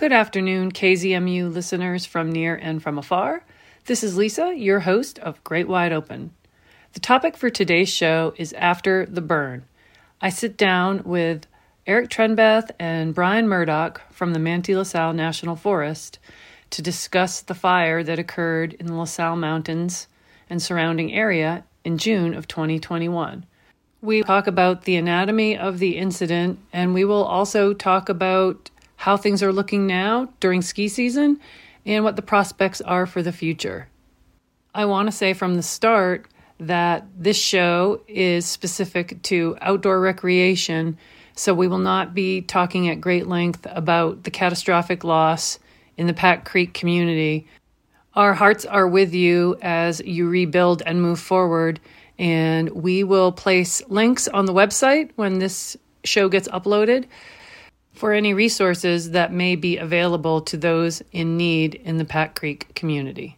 Good afternoon, KZMU listeners from near and from afar. This is Lisa, your host of Great Wide Open. The topic for today's show is After the Burn. I sit down with Eric Trenbeth and Brian Murdoch from the Manti La Sal National Forest to discuss the fire that occurred in the La Sal Mountains and surrounding area in June of 2021. We talk about the anatomy of the incident, and we will also talk about how things are looking now during ski season and what the prospects are for the future. I want to say from the start that this show is specific to outdoor recreation, so we will not be talking at great length about the catastrophic loss in the Pack Creek community. Our hearts are with you as you rebuild and move forward, and we will place links on the website when this show gets uploaded for any resources that may be available to those in need in the Pack Creek community.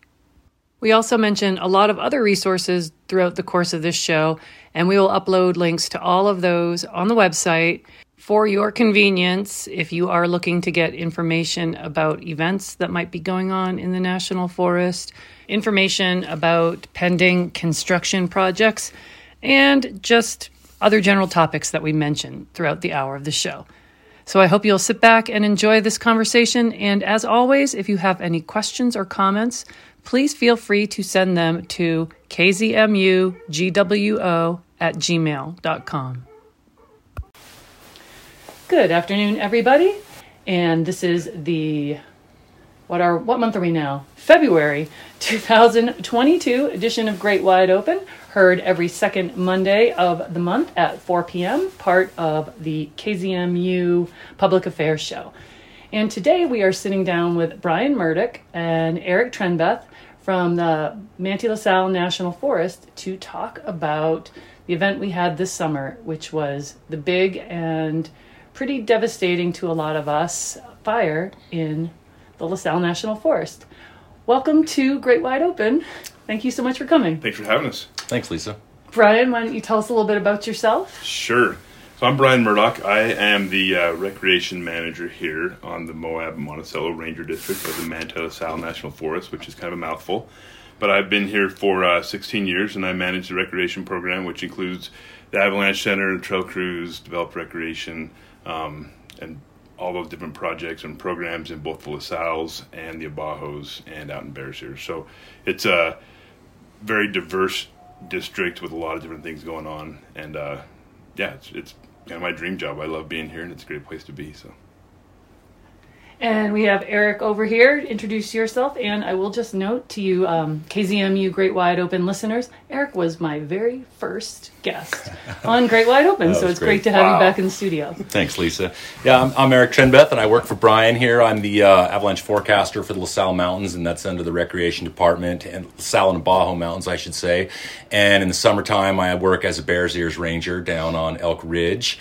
We also mention a lot of other resources throughout the course of this show, and we will upload links to all of those on the website for your convenience if you are looking to get information about events that might be going on in the National Forest, information about pending construction projects, and just other general topics that we mention throughout the hour of the show. So I hope you'll sit back and enjoy this conversation. And as always, if you have any questions or comments, please feel free to send them to kzmugwo at gmail.com. Good afternoon, everybody. And this is the what are what month are we now? February 2022 edition of Great Wide Open, heard every second Monday of the month at 4 p.m., part of the KZMU Public Affairs Show. And today we are sitting down with Brian Murdoch and Eric Trenbeth from the Manti La Sal National Forest to talk about the event we had this summer, which was the big and pretty devastating to a lot of us fire in the La Sal National Forest. Welcome to Great Wide Open. Thank you so much for coming. Thanks for having us. Thanks, Lisa. Brian, why don't you tell us a little bit about yourself? Sure. So I'm Brian Murdoch. I am the uh, recreation manager here on the Moab Monticello Ranger District of the Manti La Sal National Forest, which is kind of a mouthful. But I've been here for uh, 16 years, and I manage the recreation program, which includes the Avalanche Center, Trail Crews, Developed Recreation, um, and all those different projects and programs in both the La Sal's and the Abajos and out in Bears Ears. So it's a very diverse district with a lot of different things going on, and uh, yeah, it's it's kind of my dream job. I love being here, and it's a great place to be. So. And we have Eric over here. Introduce yourself. And I will just note to you, um, KZMU Great Wide Open listeners, Eric was my very first guest on Great Wide Open. so it's great. great, to have wow. you back in the studio. Thanks, Lisa. Yeah, I'm, I'm, Eric Trenbeth, and I work for Brian here. I'm the uh, avalanche forecaster for the La Sal Mountains, and that's under the Recreation Department, and La Sal and Abajo Mountains, I should say. And in the summertime, I work as a Bears Ears Ranger down on Elk Ridge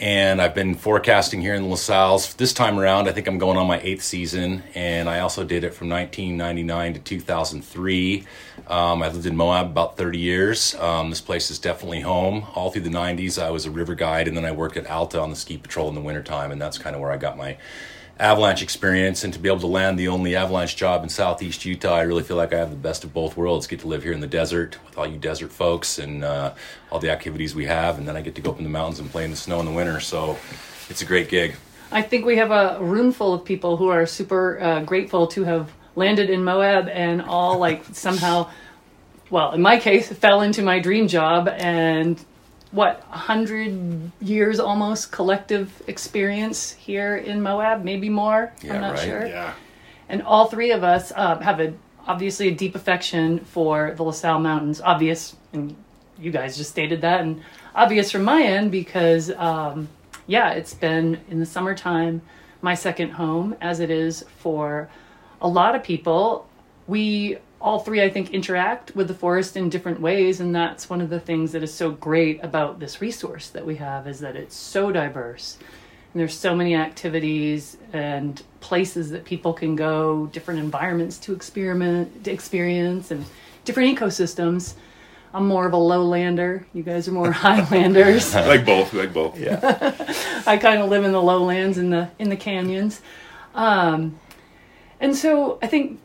and I've been forecasting here in La Sal's. This time around, I think I'm going on my eighth season, and I also did it from 1999 to 2003. Um, I lived in Moab about 30 years. Um, this place is definitely home. All through the 90s, I was a river guide, and then I worked at Alta on the ski patrol in the wintertime, and that's kind of where I got my avalanche experience and to be able to land the only avalanche job in southeast utah i really feel like i have the best of both worlds. Get to live here in the desert with all you desert folks and uh, all the activities we have and then i get to go up in the mountains and play in the snow in the winter. So it's a great gig. I think we have a room full of people who are super uh, grateful to have landed in moab and all like somehow well in my case fell into my dream job and what 100 years almost collective experience here in moab maybe more? Yeah, i'm not right. sure. Yeah. And all three of us uh, have a obviously a deep affection for the La Sal mountains. Obvious and you guys just stated that and obvious from my end because um, yeah it's been in the summertime my second home as it is for a lot of people. We all three, I think, interact with the forest in different ways, and that's one of the things that is so great about this resource that we have is that it's so diverse, and there's so many activities and places that people can go, different environments to experiment, to experience, and different ecosystems. I'm more of a lowlander. You guys are more highlanders. like both. Like both. Yeah. I kind of live in the lowlands in the in the canyons. Um, and so I think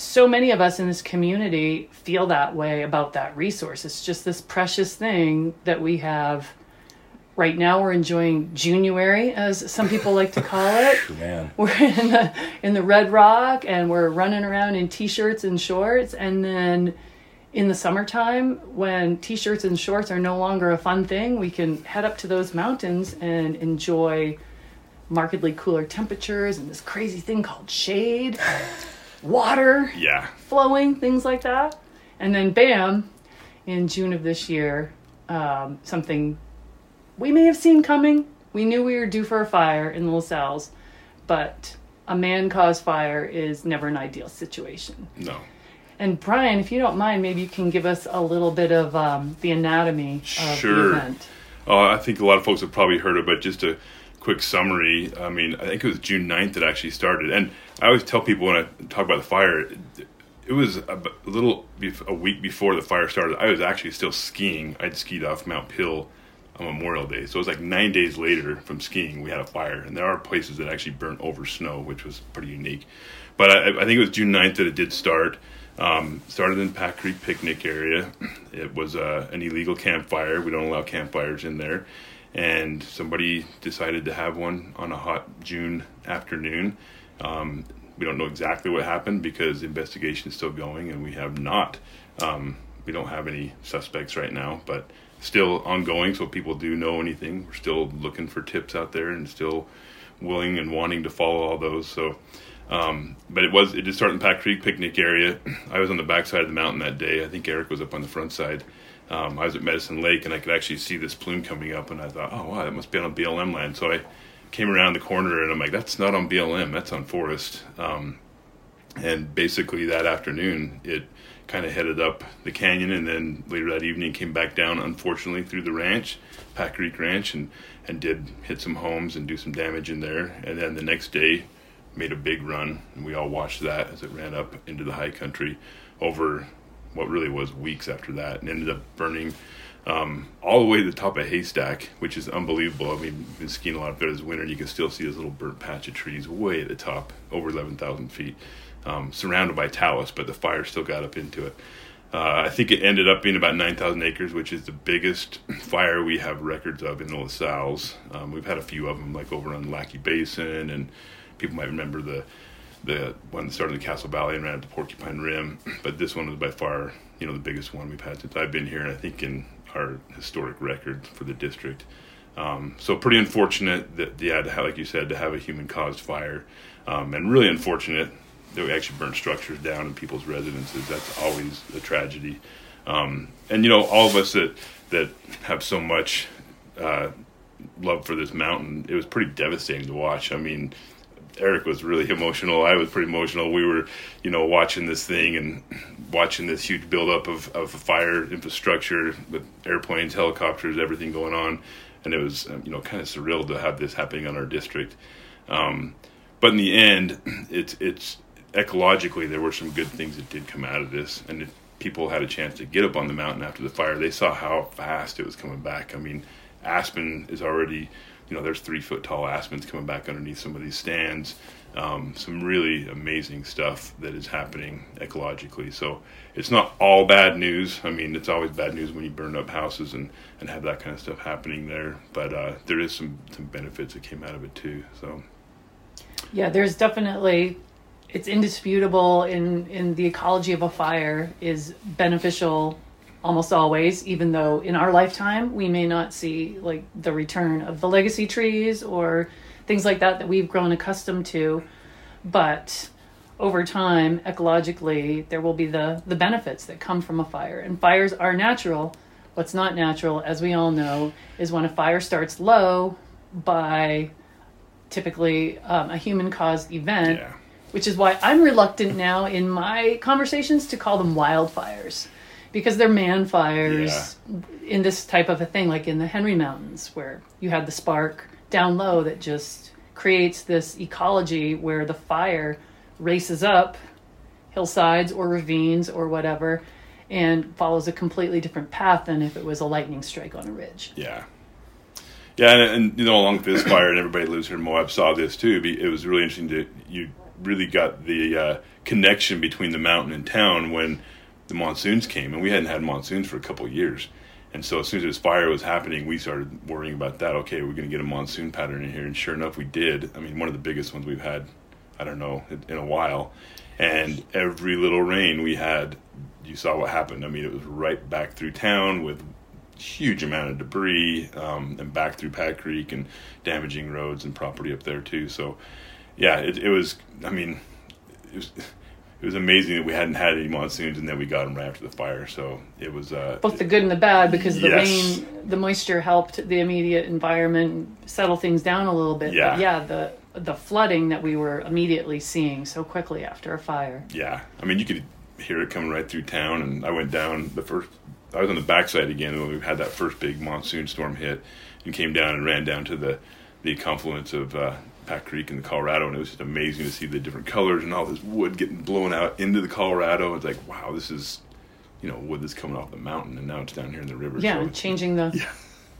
so many of us in this community feel that way about that resource. It's just this precious thing that we have. Right now, we're enjoying January, as some people like to call it. Man. We're in the in the Red Rock, and we're running around in t-shirts and shorts. And then in the summertime, when t-shirts and shorts are no longer a fun thing, we can head up to those mountains and enjoy markedly cooler temperatures and this crazy thing called shade, water Yeah. flowing, things like that. And then, bam, in June of this year, um, something we may have seen coming. We knew we were due for a fire in the La Sal's, but a man caused fire is never an ideal situation. No. And Brian, if you don't mind, maybe you can give us a little bit of um, the anatomy of Sure. the event. Uh, I think a lot of folks have probably heard of it. But just a quick summary. I mean, I think it was June 9th that actually started. And I always tell people when I talk about the fire, it, was a little, a week before the fire started. I was actually still skiing. I'd skied off Mount Peale on Memorial Day. So it was like nine days later from skiing, we had a fire. And there are places that actually burnt over snow, which was pretty unique. But I, I think it was June 9th that it did start. Um, started in Pack Creek picnic area. It was uh, an illegal campfire. We don't allow campfires in there. And somebody decided to have one on a hot June afternoon. Um, we don't know exactly what happened because the investigation is still going, and we have not. Um, we don't have any suspects right now, but still ongoing. So people do know anything, we're still looking for tips out there, and still willing and wanting to follow all those. So um, but it was it did start in Pack Creek picnic area. I was on the backside of the mountain that day. I think Eric was up on the front side. Um, I was at Medicine Lake and I could actually see this plume coming up, and I thought, oh wow, that must be on BLM land. So I came around the corner and I'm like, that's not on BLM, that's on forest. Um, and basically that afternoon, it kind of headed up the canyon, and then later that evening came back down, unfortunately, through the ranch, Pack Creek Ranch, and and did hit some homes and do some damage in there. And then the next day, made a big run, and we all watched that as it ran up into the high country over what really was weeks after that, and ended up burning um, all the way to the top of Haystack, which is unbelievable. I mean, we've been skiing a lot there this winter, and you can still see this little burnt patch of trees way at the top, over 11,000 feet, um, surrounded by talus, but the fire still got up into it. Uh, I think it ended up being about 9,000 acres, which is the biggest fire we have records of in the La Sal's. Um, we've had a few of them, like over on Lackey Basin, and people might remember the the one that started in the Castle Valley and ran up to Porcupine Rim. But this one was by far, you know, the biggest one we've had since I've been here, and I think in our historic record for the district. Um, so pretty unfortunate that, yeah, to have, like you said, to have a human-caused fire, um, and really unfortunate that we actually burned structures down in people's residences. That's always a tragedy. Um, and you know, all of us that that have so much uh, love for this mountain, it was pretty devastating to watch. I mean, Eric was really emotional. I was pretty emotional. We were, you know, watching this thing and watching this huge buildup of, of fire infrastructure with airplanes, helicopters, everything going on. And it was, um, you know, kind of surreal to have this happening on our district. Um, but in the end, it's, it's ecologically, there were some good things that did come out of this. And if people had a chance to get up on the mountain after the fire, they saw how fast it was coming back. I mean, aspen is already you know, there's three foot tall aspens coming back underneath some of these stands. Um, some really amazing stuff that is happening ecologically. So it's not all bad news. I mean, it's always bad news when you burn up houses and, and have that kind of stuff happening there. But uh, there is some, some benefits that came out of it too. So Yeah, there's definitely it's indisputable in in the ecology of a fire is beneficial almost always even though in our lifetime we may not see like the return of the legacy trees or things like that that we've grown accustomed to. But over time ecologically there will be the the benefits that come from a fire. And fires are natural. What's not natural as we all know is when a fire starts low by typically um, a human caused event yeah, which is why I'm reluctant now in my conversations to call them wildfires because they're man fires in this type of a thing, like in the Henry Mountains, where you have the spark down low that just creates this ecology where the fire races up hillsides or ravines or whatever and follows a completely different path than if it was a lightning strike on a ridge. yeah. Yeah, and, and you know, along with this fire, and everybody lives here in Moab saw this too. It was really interesting that you really got the uh, connection between the mountain and town when the monsoons came, and we hadn't had monsoons for a couple years. And so as soon as this fire was happening, we started worrying about that. Okay, we're going to get a monsoon pattern in here, and sure enough, we did. I mean, one of the biggest ones we've had, I don't know, in a while. And every little rain we had, you saw what happened. I mean, it was right back through town with huge amount of debris um, and back through Pack Creek and damaging roads and property up there too. So, yeah, it, it was. I mean, it was it was amazing that we hadn't had any monsoons and then we got them right after the fire. So it was uh, both the good and the bad because the Yes. rain, the moisture helped the immediate environment settle things down a little bit. Yeah. But yeah, the the flooding that we were immediately seeing so quickly after a fire. yeah. I mean, you could hear it coming right through town. And I went down the first. I was on the backside again when we had that first big monsoon storm hit, and came down and ran down to the the confluence of uh, Pack Creek in the Colorado, and it was just amazing to see the different colors and all this wood getting blown out into the Colorado. It's like, wow, this is you know wood that's coming off the mountain, and now it's down here in the river. Yeah, so changing the. Yeah.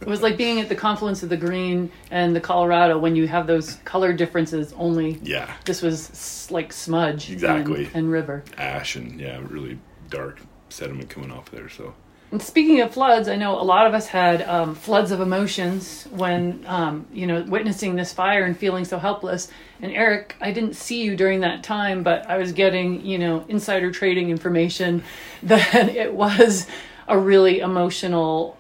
It was like being at the confluence of the green and the Colorado when you have those color differences. Only yeah, this was like smudge and- Exactly. and river. ash and yeah, really dark sediment coming off there. So And speaking of floods, I know a lot of us had um, floods of emotions when, um, you know, witnessing this fire and feeling so helpless. And Eric, I didn't see you during that time, but I was getting, you know, insider trading information that it was a really emotional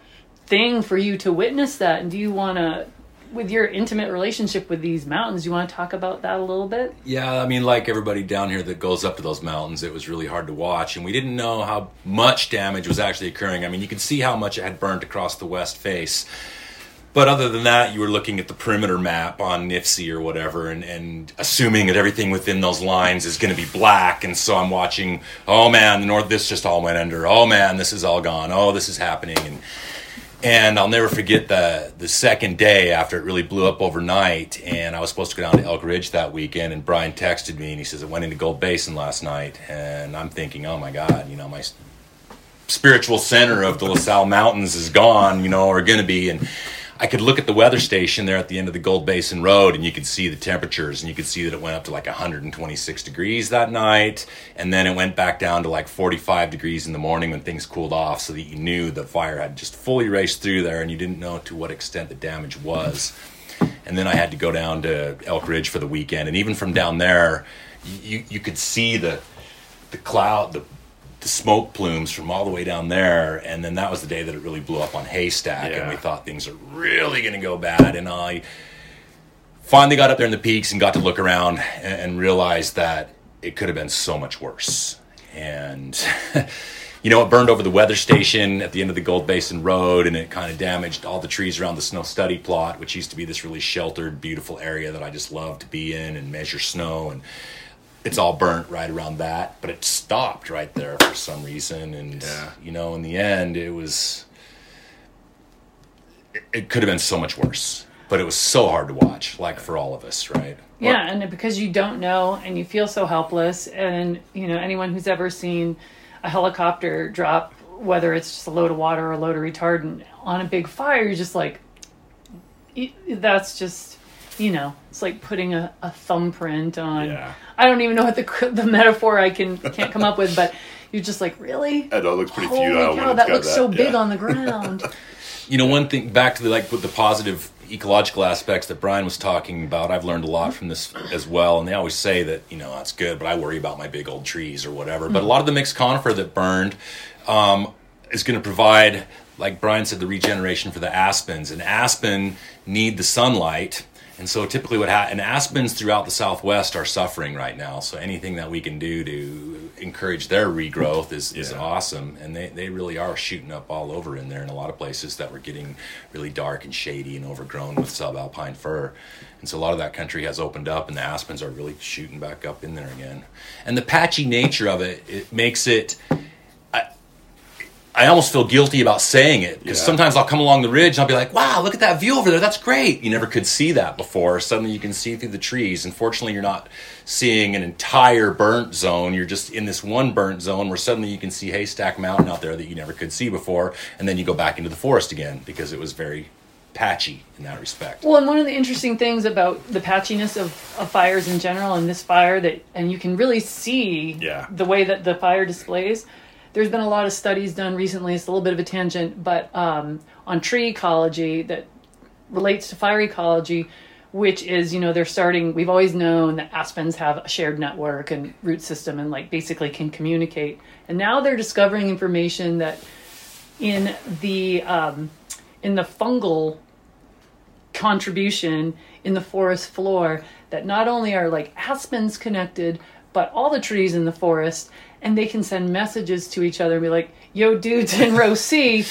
thing for you to witness that. And do you want to, with your intimate relationship with these mountains, you want to talk about that a little bit? Yeah, I mean, like everybody down here that goes up to those mountains, it was really hard to watch, and we didn't know how much damage was actually occurring. I mean, you could see how much it had burned across the west face. But other than that, you were looking at the perimeter map on NIFC or whatever, and, and assuming that everything within those lines is going to be black. And so I'm watching, oh man, the north, this just all went under. Oh man, this is all gone. Oh, this is happening. And and I'll never forget the the second day after it really blew up overnight, and I was supposed to go down to Elk Ridge that weekend. And Brian texted me, and he says, "I went into Gold Basin last night," and I'm thinking, "Oh my God, you know, my spiritual center of the La Sal Mountains is gone, you know, or going to be." And I could look at the weather station there at the end of the Gold Basin Road, and you could see the temperatures, and you could see that it went up to like 126 degrees that night, and then it went back down to like 45 degrees in the morning when things cooled off, so that you knew the fire had just fully raced through there, and you didn't know to what extent the damage was. And then I had to go down to Elk Ridge for the weekend, and even from down there, you you could see the the cloud, the the smoke plumes from all the way down there, and then that was the day that it really blew up on Haystack, and we thought things are really going to go bad. And I finally got up there in the peaks and got to look around and, and realized that it could have been so much worse. And you know, it burned over the weather station at the end of the Gold Basin Road, and it kind of damaged all the trees around the snow study plot, which used to be this really sheltered, beautiful area that I just love to be in and measure snow and it's all burnt right around that, but it stopped right there for some reason. And Yeah. you know, in the end, it was it, it could have been so much worse, but it was so hard to watch, like for all of us, right? Yeah, and because you don't know and you feel so helpless, and you know anyone who's ever seen a helicopter drop, whether it's just a load of water or a load of retardant on a big fire, you're just like, that's just, you know, it's like putting a, a thumbprint on. Yeah. I don't even know what the the metaphor I can can't come up with, but you're just like, really? that all looks pretty Holy futile. cow, when it's that got looks so big yeah. on the ground. You know, one thing back to the like with the positive ecological aspects that Brian was talking about. I've learned a lot from this as well. And they always say that you know that's good, but I worry about my big old trees or whatever. But a lot of the mixed conifer that burned um, is going to provide, like Brian said, the regeneration for the aspens. And aspen need the sunlight. And so typically what happens, and aspens throughout the Southwest are suffering right now. So anything that we can do to encourage their regrowth is, is Yeah. awesome. And they, they really are shooting up all over in there in a lot of places that were getting really dark and shady and overgrown with subalpine fir. And so a lot of that country has opened up and the aspens are really shooting back up in there again. And the patchy nature of it, it makes it I almost feel guilty about saying it because Yeah. sometimes I'll come along the ridge and I'll be like, "Wow, look at that view over there! That's great." You never could see that before. Suddenly, you can see through the trees. Unfortunately, you're not seeing an entire burnt zone. You're just in this one burnt zone where suddenly you can see Haystack Mountain out there that you never could see before, and then you go back into the forest again because it was very patchy in that respect. Well, and one of the interesting things about the patchiness of, of fires in general, and this fire that, and you can really see Yeah. the way that the fire displays. There's been a lot of studies done recently. It's a little bit of a tangent, but um, on tree ecology that relates to fire ecology, which is you know they're starting. We've always known that aspens have a shared network and root system, and like basically can communicate. And now they're discovering information that in the um, in the fungal contribution in the forest floor that not only are like aspens connected but all the trees in the forest and they can send messages to each other and be like yo dudes in row c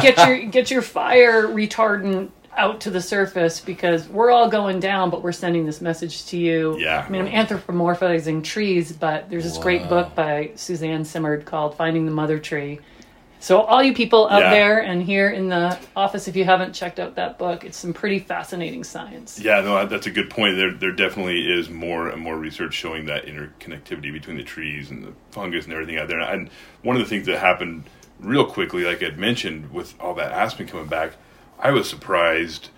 get your get your fire retardant out to the surface because we're all going down but we're sending this message to you. Yeah. i mean i'm anthropomorphizing trees but there's this great book by suzanne Simard called finding the mother tree so all you people out Yeah. there and here in the office, if you haven't checked out that book, it's some pretty fascinating science. Yeah, no, that's a good point. There, there definitely is more and more research showing that interconnectivity between the trees and the fungus and everything out there. And one of the things that happened real quickly, like I'd mentioned, with all that aspen coming back, I was surprised.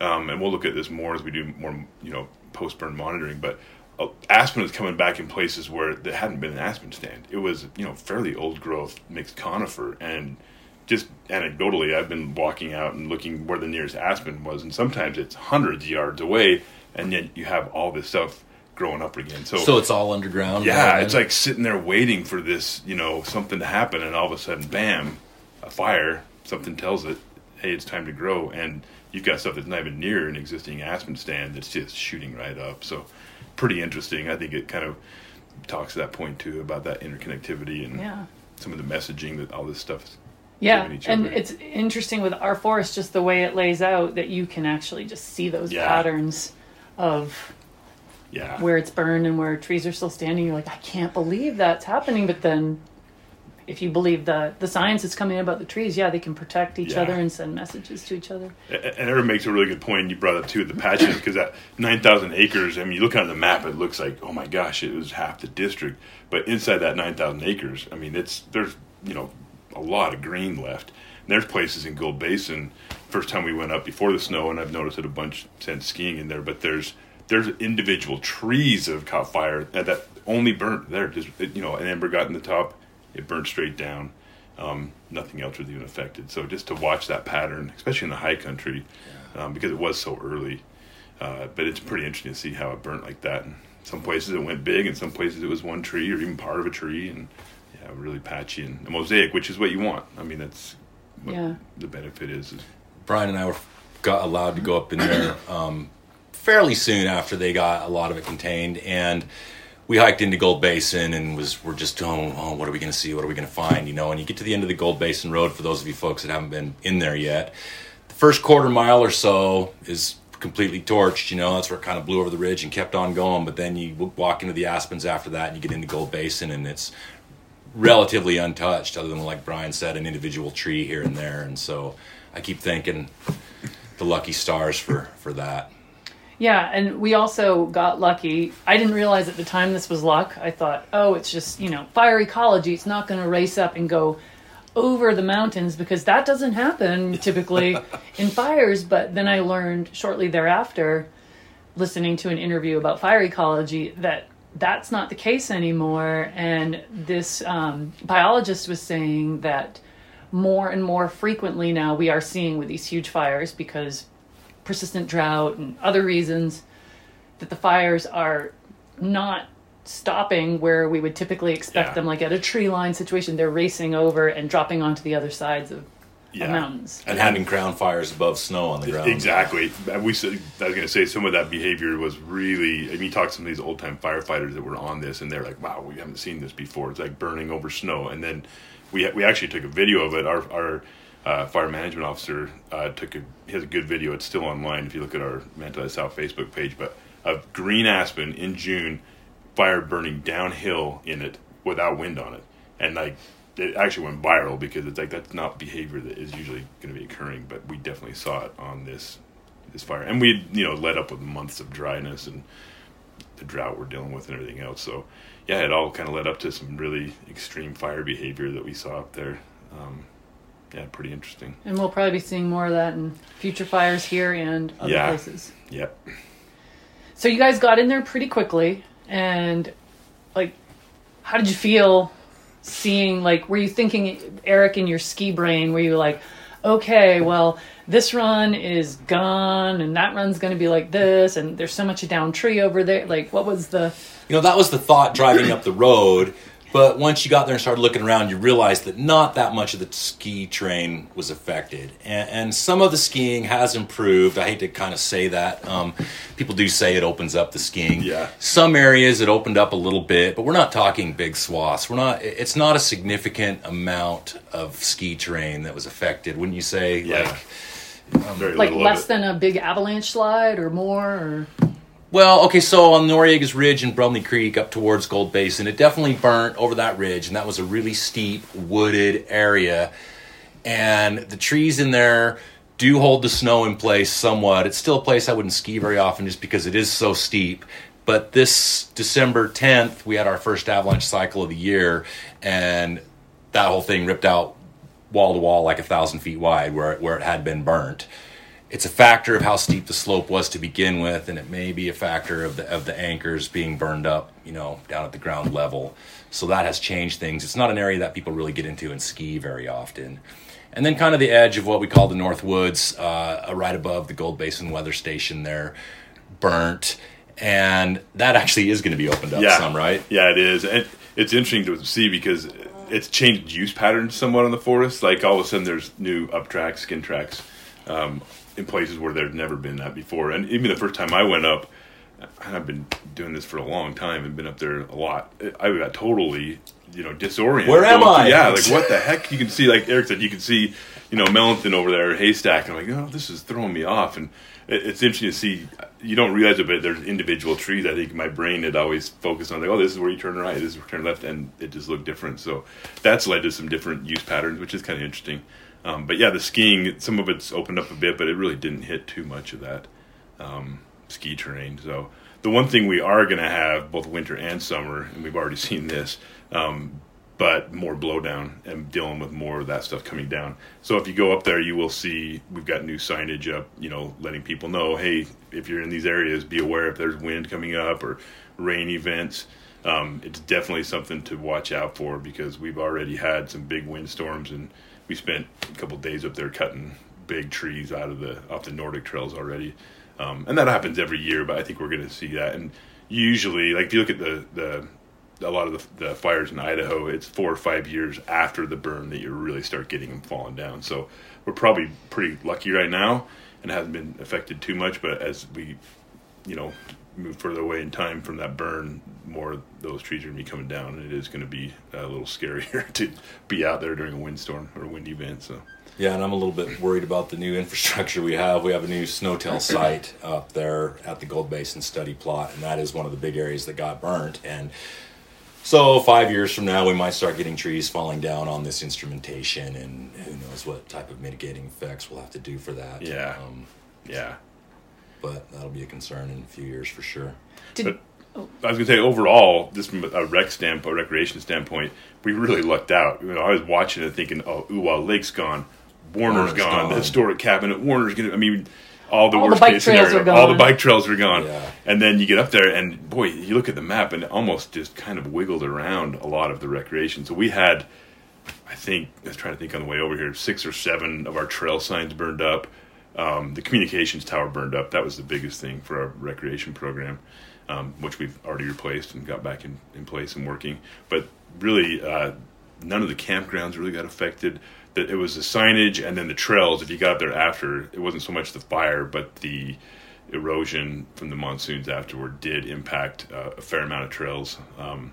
Um, and we'll look at this more as we do more, you know, post burn monitoring. But Uh, aspen is coming back in places where there hadn't been an aspen stand. It was, you know, fairly old growth mixed conifer and just anecdotally, I've been walking out and looking where the nearest aspen was, and sometimes it's hundreds of yards away, and yet you have all this stuff growing up again. So, So it's all underground. yeah, now, it's like sitting there waiting for this, you know, something to happen, and all of a sudden, bam, a fire. Something tells it, hey, it's time to grow, and you've got stuff that's not even near an existing aspen stand that's just shooting right up. So, pretty interesting. I think it kind of talks to that point too about that interconnectivity and Yeah. some of the messaging that all this stuff is Yeah, and other. it's interesting with our forest, just the way it lays out, that you can actually just see those Yeah. patterns of yeah. where it's burned and where trees are still standing. You're like, I can't believe that's happening. But then, if you believe the the science that's coming about the trees, yeah, they can protect each Yeah. other and send messages to each other. And Eric makes a really good point. You brought up too the patches because that nine thousand acres. I mean, you look on the map, it looks like oh my gosh, it was half the district. But inside that nine thousand acres, I mean, it's there's you know a lot of green left. And there's places in Gold Basin. First time we went up before the snow, and I've noticed it a bunch since skiing in there. But there's there's individual trees that have caught fire that, that only burnt there. Just you know, an ember got in the top, it burned straight down. Um, nothing else was even affected. So just to watch that pattern, especially in the high country, um, because it was so early. Uh, but it's pretty interesting to see how it burnt like that. And some places it went big, and some places it was one tree or even part of a tree, and yeah, really patchy and a mosaic, which is what you want. I mean, that's what Yeah. the benefit is. is Brian and I were got allowed to go up in there um, fairly soon after they got a lot of it contained, and we hiked into Gold Basin and was we're just oh, oh what are we going to see? What are we going to find? You know, and you get to the end of the Gold Basin Road. For those of you folks that haven't been in there yet, the first quarter mile or so is completely torched. You know, that's where it kind of blew over the ridge and kept on going. But then you walk into the Aspens after that, and you get into Gold Basin, and it's relatively untouched, other than like Brian said, an individual tree here and there. And so I keep thinking the lucky stars for for that. Yeah, and we also got lucky. I didn't realize at the time this was luck. I thought, oh, it's just, you know, fire ecology. It's not going to race up and go over the mountains because that doesn't happen typically in fires. But then I learned shortly thereafter, listening to an interview about fire ecology, that that's not the case anymore. And this um, biologist was saying that more and more frequently now we are seeing with these huge fires because persistent drought and other reasons that the fires are not stopping where we would typically expect Yeah. them like at a tree line situation they're racing over and dropping onto the other sides of, of Yeah. mountains And having crown fires above snow on the ground. Exactly. We said, I was going to say some of that behavior was really. I mean, you talk to some of these old time firefighters that were on this, and they're like, "Wow, we haven't seen this before." It's like burning over snow, and then we we actually took a video of it. Our our uh, fire management officer uh, took a has a good video. It's still online if you look at our Manti La Sal Facebook page, but of green aspen in June, fire burning downhill in it without wind on it, and like it actually went viral because it's like that's not behavior that is usually going to be occurring, but we definitely saw it on this this fire, and we you know led up with months of dryness and the drought we're dealing with and everything else. So yeah, it all kind of led up to some really extreme fire behavior that we saw up there. Um, yeah, pretty interesting. And we'll probably be seeing more of that in future fires here and other Yeah. places. Yep. So you guys got in there pretty quickly, and like, how did you feel seeing? Like, were you thinking, Eric, in your ski brain, were you like, okay, well, this run is gone, and that run's going to be like this, and there's so much a down tree over there. Like, what was the? You know, that was the thought driving up the road. But once you got there and started looking around, you realized that not that much of the ski terrain was affected. And, and some of the skiing has improved. I hate to kind of say that. Um, people do say it opens up the skiing. Yeah. Some areas it opened up a little bit, but we're not talking big swaths. We're not. It's not a significant amount of ski terrain that was affected. Wouldn't you say? Yeah. Like, Very Like less than a big avalanche slide or more or Well, okay, so on Noriega's Ridge and Brumley Creek up towards Gold Basin, it definitely burnt over that ridge, and that was a really steep, wooded area. And the trees in there do hold the snow in place somewhat. It's still a place I wouldn't ski very often just because it is so steep. But this December 10th, we had our first avalanche cycle of the year, and that whole thing ripped out wall to wall like a thousand feet wide where, where it had been burnt it's a factor of how steep the slope was to begin with, and it may be a factor of the of the anchors being burned up, you know, down at the ground level. So that has changed things. It's not an area that people really get into and ski very often. And then kind of the edge of what we call the North Woods, uh, right above the Gold Basin weather station there, burnt, and that actually is going to be opened up yeah. some, right? Yeah, it is, and it's interesting to see because it's changed use patterns somewhat in the forest. Like all of a sudden, there's new up tracks, skin tracks, um, in places where there's never been that before. And even the first time I went up, and I've been doing this for a long time and been up there a lot. I got totally, you know, disoriented. Where am through- I? Yeah, like what the heck? You can see, like Eric said, you can see, you know, Mellenthin over there, haystack. And I'm like, oh, this is throwing me off. And it, it's interesting to see. You don't realize it, but there's individual trees. I think my brain had always focused on like, oh, this is where you turn right, this is where you turn left, and it just looked different. So that's led to some different use patterns, which is kind of interesting. Um, but yeah, the skiing, some of it's opened up a bit, but it really didn't hit too much of that um, ski terrain. So the one thing we are going to have both winter and summer, and we've already seen this, um, but more blowdown and dealing with more of that stuff coming down. So if you go up there, you will see we've got new signage up, you know, letting people know, hey, if you're in these areas, be aware if there's wind coming up or rain events. Um, it's definitely something to watch out for because we've already had some big windstorms and we spent a couple days up there cutting big trees out of the off the Nordic trails already. Um, and that happens every year, but I think we're going to see that. And usually, like if you look at the the a lot of the, the fires in Idaho, it's four or five years after the burn that you really start getting them falling down. So we're probably pretty lucky right now, and hasn't been affected too much. But as we, you know, move further away in time from that burn, more those trees are going to be coming down, and it is going to be a little scarier to be out there during a windstorm or a wind event. So. Yeah, and I'm a little bit worried about the new infrastructure we have. We have a new SNOTEL site up there at the Gold Basin study plot, and that is one of the big areas that got burnt. And so, five years from now, we might start getting trees falling down on this instrumentation, and who knows what type of mitigating effects we'll have to do for that. Yeah. Um, Yeah, but that'll be a concern in a few years for sure. did But- oh. I was gonna say overall, just from a rec standpoint, recreation standpoint, we really lucked out. You know, I was watching it thinking, "Oh, Oowah Lake's gone, Warner's, Warner's gone, the gone. historic cabinet, Warner's gonna." I mean, all the All the worst bike case trails scenario, are all the gone. bike trails are gone, Yeah. and then you get up there, and boy, you look at the map, and it almost just kind of wiggled around a lot of the recreation. So we had, I think, I was trying to think on the way over here, six or seven of our trail signs burned up. Um, the communications tower burned up. That was the biggest thing for our recreation program, um, which we've already replaced and got back in, in place and working. But really, uh, none of the campgrounds really got affected. That it was the signage and then the trails. If you got there after, it wasn't so much the fire, but the erosion from the monsoons afterward did impact uh, a fair amount of trails. Um,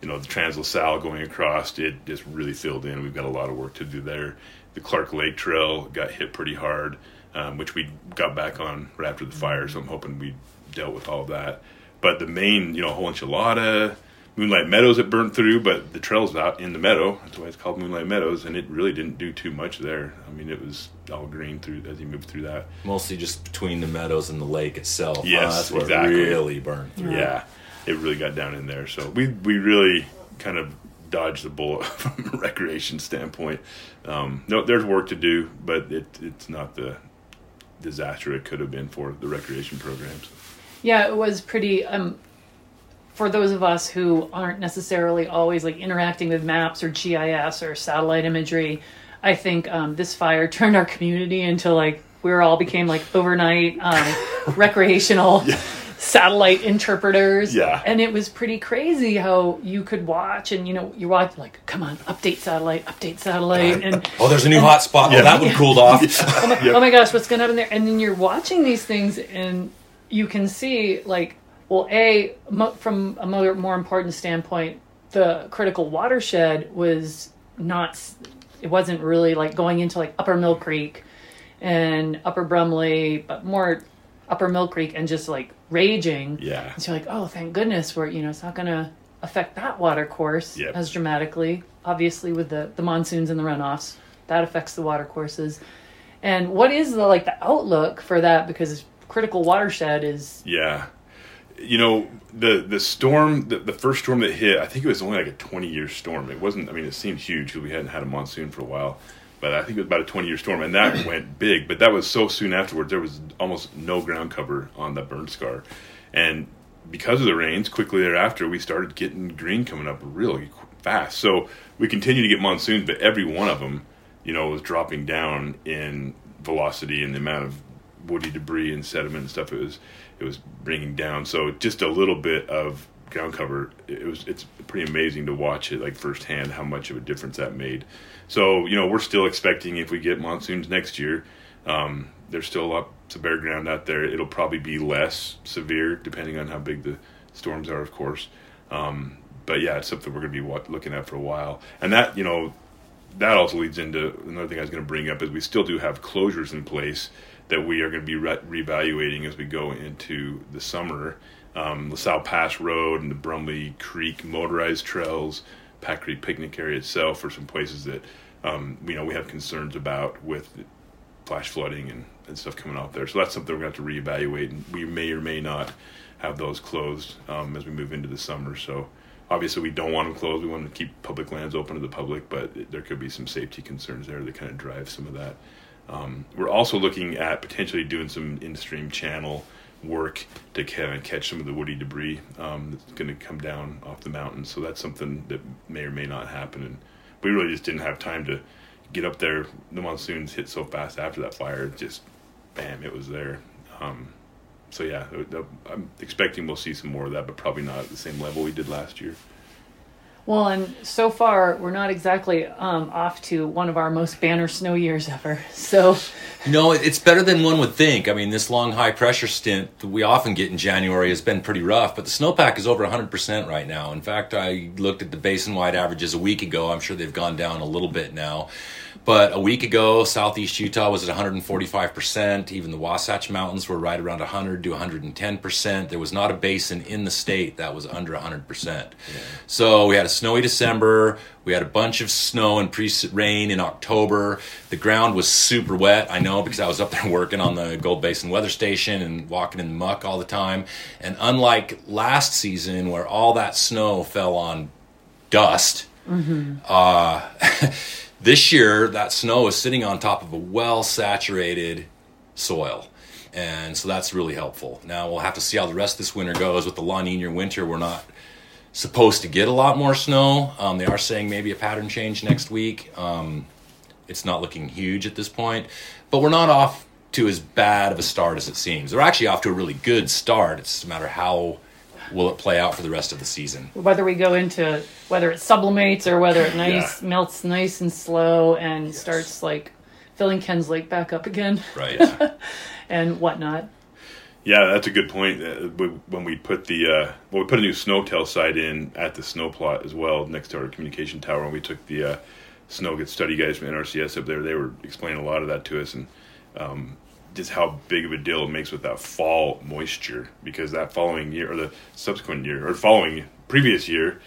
you know, the Trans La Sal going across, it just really filled in. We've got a lot of work to do there. The Clark Lake Trail got hit pretty hard, um, which we got back on right after the fire, so I'm hoping we dealt with all of that. But the main, you know, whole enchilada, Moonlight Meadows it burned through, but the trail's out in the meadow. That's why it's called Moonlight Meadows, and it really didn't do too much there. I mean, it was all green through as you moved through that. Mostly just between the meadows and the lake itself. huh? Yes, that's where exactly. it really burned through. Yeah, it really got down in there. So we we really kind of dodge the bullet from a recreation standpoint. Um, no, there's work to do, but it, it's not the disaster it could have been for the recreation programs. Yeah, it was pretty. Um, for those of us who aren't necessarily always like interacting with maps or GIS or satellite imagery, I think um, this fire turned our community into like we all became like overnight um, recreational Yeah. Satellite interpreters. Yeah. and it was pretty crazy how you could watch and you know you watch like come on update satellite update satellite and Oh, there's a new hot spot. Yeah. Oh, that one cooled off. oh my, Yep. oh my gosh, what's going to happen there? And then you're watching these things, and you can see, like, well, a mo- from a more, more important standpoint, the critical watershed was not. It wasn't really like going into like Upper Mill Creek and Upper Brumley, but more Upper Mill Creek and just like raging. Yeah. And so you're like, oh, thank goodness, we're you know it's not going to affect that water course Yep. as dramatically. Obviously, with the the monsoons and the runoffs, that affects the water courses. And what is the like the outlook for that? Because critical watershed is Yeah. You know, the the storm, the, the first storm that hit, I think it was only like a 20 year storm. It wasn't, I mean, it seemed huge because we hadn't had a monsoon for a while. But I think it was about a 20 year storm, and that went big. But that was so soon afterwards, there was almost no ground cover on the burn scar. And because of the rains, quickly thereafter, we started getting green coming up really fast. So we continued to get monsoons, but every one of them, you know, was dropping down in velocity and the amount of woody debris and sediment and stuff it was it was bringing down. So just a little bit of ground cover, it was it's pretty amazing to watch it like firsthand how much of a difference that made. So you know we're still expecting if we get monsoons next year, um, there's still lots of bare ground out there. It'll probably be less severe depending on how big the storms are, of course. Um, but yeah, it's something we're going to be looking at for a while. And that you know that also leads into another thing I was going to bring up is we still do have closures in place that we are going to be re- reevaluating as we go into the summer. Um, La Sal Pass Road and the Brumley Creek motorized trails, Pack Creek picnic area itself are some places that um, you know we have concerns about with flash flooding and, and stuff coming out there. So that's something we're going to have to reevaluate, and we may or may not have those closed um, as we move into the summer. So obviously, we don't want them closed. We want to keep public lands open to the public, but there could be some safety concerns there that kind of drive some of that. Um, we're also looking at potentially doing some in-stream channel work to kind of catch some of the woody debris um, that's going to come down off the mountain. So that's something that may or may not happen. And we really just didn't have time to get up there. The monsoons hit so fast after that fire, just bam, it was there. Um, so yeah, I'm expecting we'll see some more of that, but probably not at the same level we did last year. Well, and so far we're not exactly um, off to one of our most banner snow years ever. So No, it's better than one would think. I mean, this long high pressure stint that we often get in January has been pretty rough, but the snowpack is over 100% right now. In fact, I looked at the basin wide averages a week ago. I'm sure they've gone down a little bit now. But a week ago, southeast Utah was at 145%. Even the Wasatch Mountains were right around 100 to 110%. There was not a basin in the state that was under 100%. So we had a snowy December. We had a bunch of snow and pre rain in October. The ground was super wet. I know because I was up there working on the Gold Basin weather station and walking in the muck all the time. And unlike last season, where all that snow fell on dust, uh, this year that snow is sitting on top of a well saturated soil. And so that's really helpful. Now we'll have to see how the rest of this winter goes. With the La Nina winter, we're not supposed to get a lot more snow. Um, they are saying maybe a pattern change next week. Um, it's not looking huge at this point, but we're not off to as bad of a start as it seems. They're actually off to a really good start. It's a matter how will it play out for the rest of the season. whether we go into whether it sublimates or whether it nice Yeah. melts nice and slow and starts like filling Ken's Lake back up again Right. and whatnot. Yeah, that's a good point. Uh, When we put the uh, well, we put a new SNOTEL site in at the snow plot as well next to our communication tower, and we took the uh, snow get study guys from NRCS up there. They were explaining a lot of that to us, and um, just how big of a deal it makes with that fall moisture because that following year or the subsequent year or following previous year,